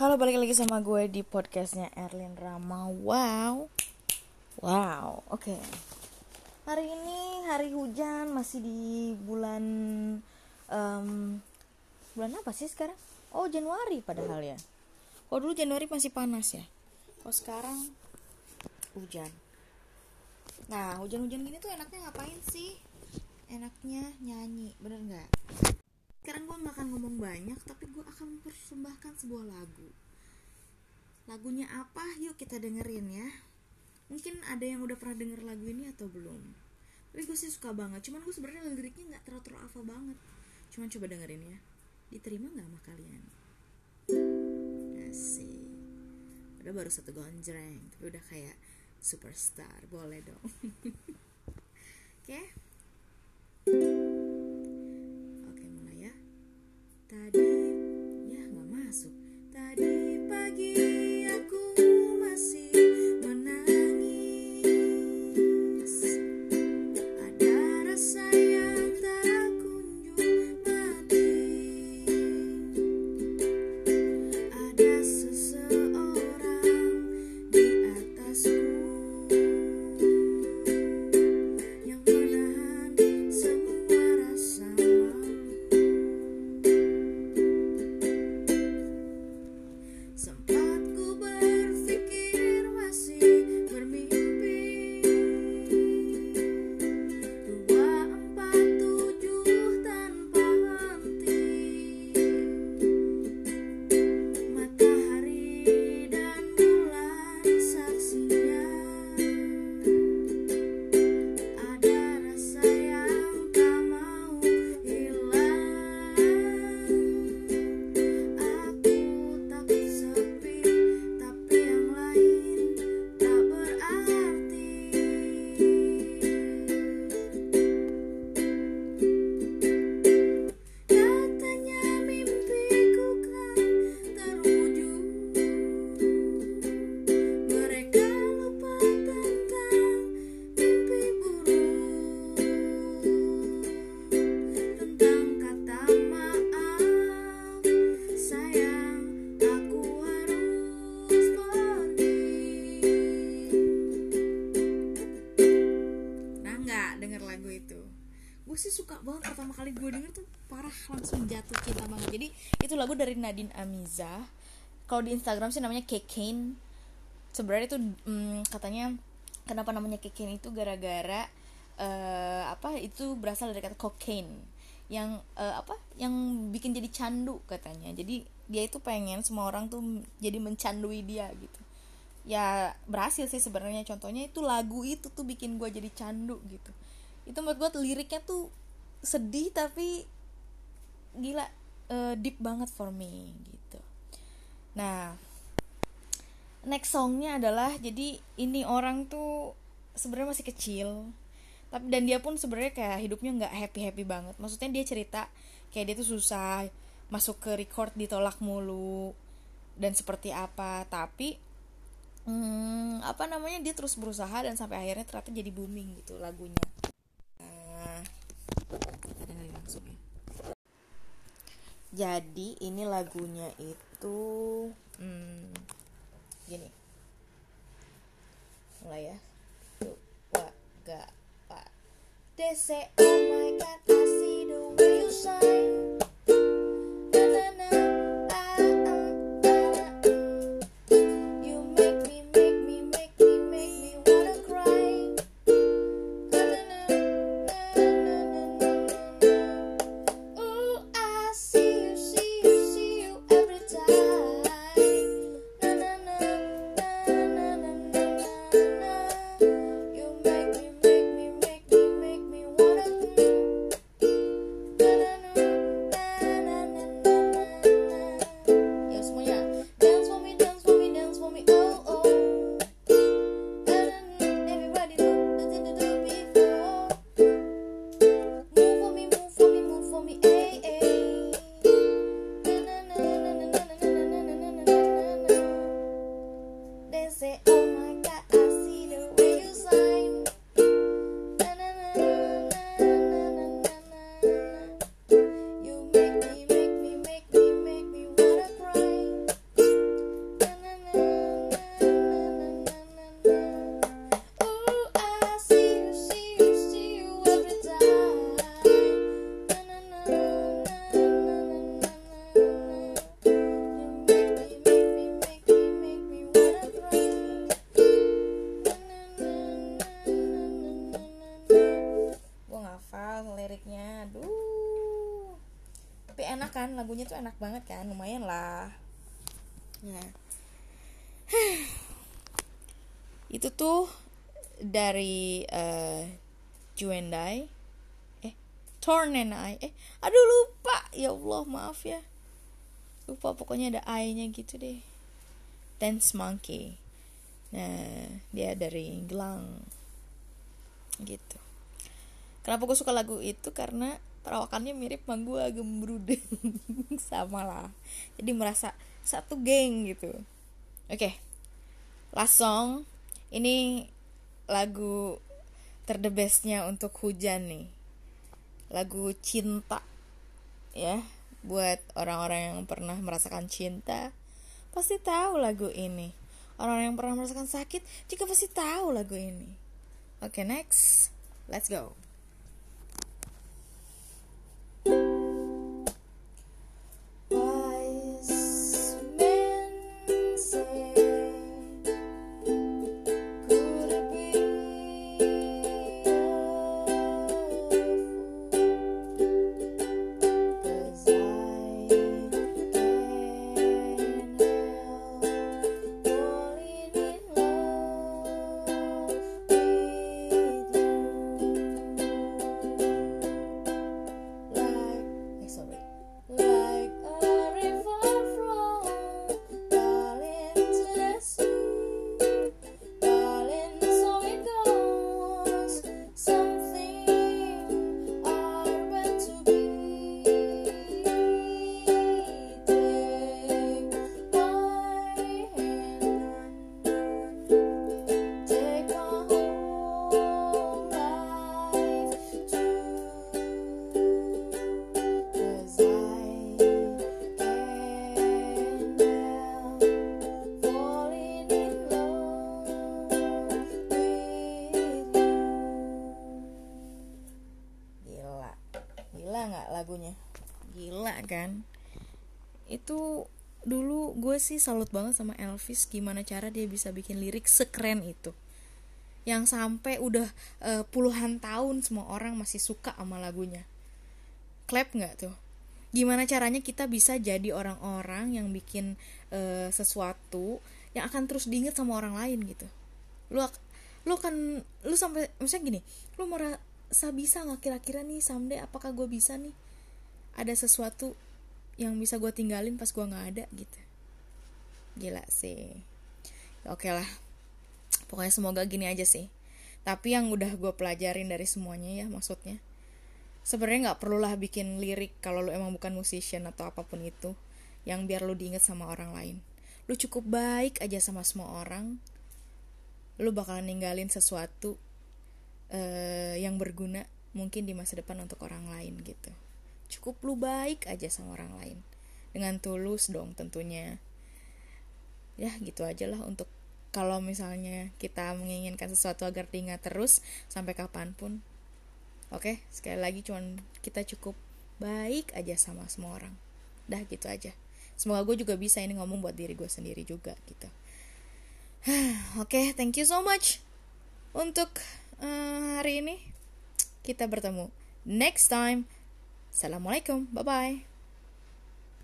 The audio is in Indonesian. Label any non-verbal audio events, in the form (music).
Halo balik lagi sama gue di podcastnya Erlin Rama Wow Wow oke okay. Hari ini hari hujan masih di bulan um, Bulan apa sih sekarang? Oh Januari padahal ya Oh dulu Januari masih panas ya Oh sekarang hujan Nah hujan-hujan gini tuh enaknya ngapain sih? Enaknya nyanyi bener nggak? Sekarang gue gak akan ngomong banyak tapi gue akan mempersembahkan sebuah lagu. Lagunya apa? Yuk kita dengerin ya. Mungkin ada yang udah pernah denger lagu ini atau belum? Tapi gue sih suka banget cuman gue sebenarnya liriknya nggak terlalu hafal banget. Cuman coba dengerin ya. Diterima nggak sama kalian? Asik. Udah baru satu gonjreng tapi udah kayak superstar boleh dong (laughs) Gue sih suka banget pertama kali gue denger tuh parah langsung jatuh cinta banget. Jadi itu lagu dari Nadine Amiza. Kalau di Instagram sih namanya Kekane. Sebenarnya itu mm, katanya kenapa namanya Kekane itu gara-gara eh, apa itu berasal dari kata cocaine yang eh, apa yang bikin jadi candu katanya jadi dia itu pengen semua orang tuh jadi mencandui dia gitu ya berhasil sih sebenarnya contohnya itu lagu itu tuh bikin gue jadi candu gitu itu menurut gue liriknya tuh sedih tapi gila eh, deep banget for me gitu. Nah next songnya adalah jadi ini orang tuh sebenarnya masih kecil tapi dan dia pun sebenarnya kayak hidupnya nggak happy happy banget. Maksudnya dia cerita kayak dia tuh susah masuk ke record ditolak mulu dan seperti apa. Tapi hmm, apa namanya dia terus berusaha dan sampai akhirnya ternyata jadi booming gitu lagunya dengerin langsung ya jadi ini lagunya itu hmm, gini. Mulai ya. Dua ga pa they say oh my god I see the way you shine itu enak banget kan lumayan lah. Nah. (sighs) Itu tuh dari uh, Juendai. Eh Torn and I eh aduh lupa. Ya Allah maaf ya. Lupa pokoknya ada I nya gitu deh. Dance Monkey. Nah dia dari Gelang gitu. Kenapa gue suka lagu itu? Karena perawakannya mirip sama gue gembrudeng (laughs) sama lah. Jadi merasa satu geng gitu. Oke okay. last song. Ini lagu terdebesnya untuk hujan nih. Lagu cinta ya. Buat orang-orang yang pernah merasakan cinta pasti tahu lagu ini. Orang-orang yang pernah merasakan sakit juga pasti tahu lagu ini. Oke okay, next. Let's go sih salut banget sama Elvis gimana cara dia bisa bikin lirik sekeren itu. Yang sampai udah uh, puluhan tahun semua orang masih suka sama lagunya. Clap nggak tuh? Gimana caranya kita bisa jadi orang-orang yang bikin uh, sesuatu yang akan terus diinget sama orang lain gitu? Lu lu kan lu sampai misalnya gini lu merasa bisa nggak kira-kira nih someday apakah gue bisa nih? Ada sesuatu yang bisa gue tinggalin pas gue nggak ada gitu gila sih. Oke okay lah. Pokoknya semoga gini aja sih. Tapi yang udah gue pelajarin dari semuanya ya maksudnya sebenarnya nggak perlulah bikin lirik kalau lu emang bukan musician atau apa pun itu yang biar lu diinget sama orang lain. Lu cukup baik aja sama semua orang. Lu bakalan ninggalin sesuatu uh, yang berguna mungkin di masa depan untuk orang lain gitu. Cukup lu baik aja sama orang lain. Dengan tulus dong tentunya ya gitu aja lah untuk kalau misalnya kita menginginkan sesuatu agar diingat terus sampai kapan pun. Oke sekali lagi cuman kita cukup baik aja sama semua orang. Dah gitu aja. Semoga gue juga bisa ini ngomong buat diri gue sendiri juga gitu. (sighs) Oke thank you so much untuk uh, hari ini. Kita bertemu next time. Assalamualaikum. Bye bye.